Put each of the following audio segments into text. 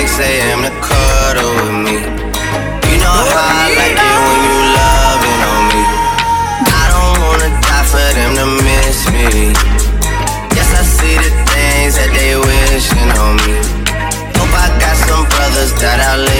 6 a.m. to cuddle with me. You know how I like it when you loving on me. I don't wanna die for them to miss me. Yes, I see the things that they wishing on me. Hope I got some brothers that I live.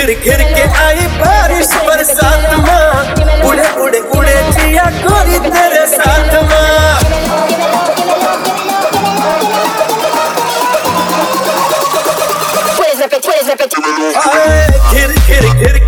घिर घिर के आई बारिश बरसात माँ उड़े उड़े उड़े जिया कोरी तेरे साथ माँ घिर घिर घिर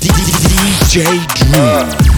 DJ Dhruv.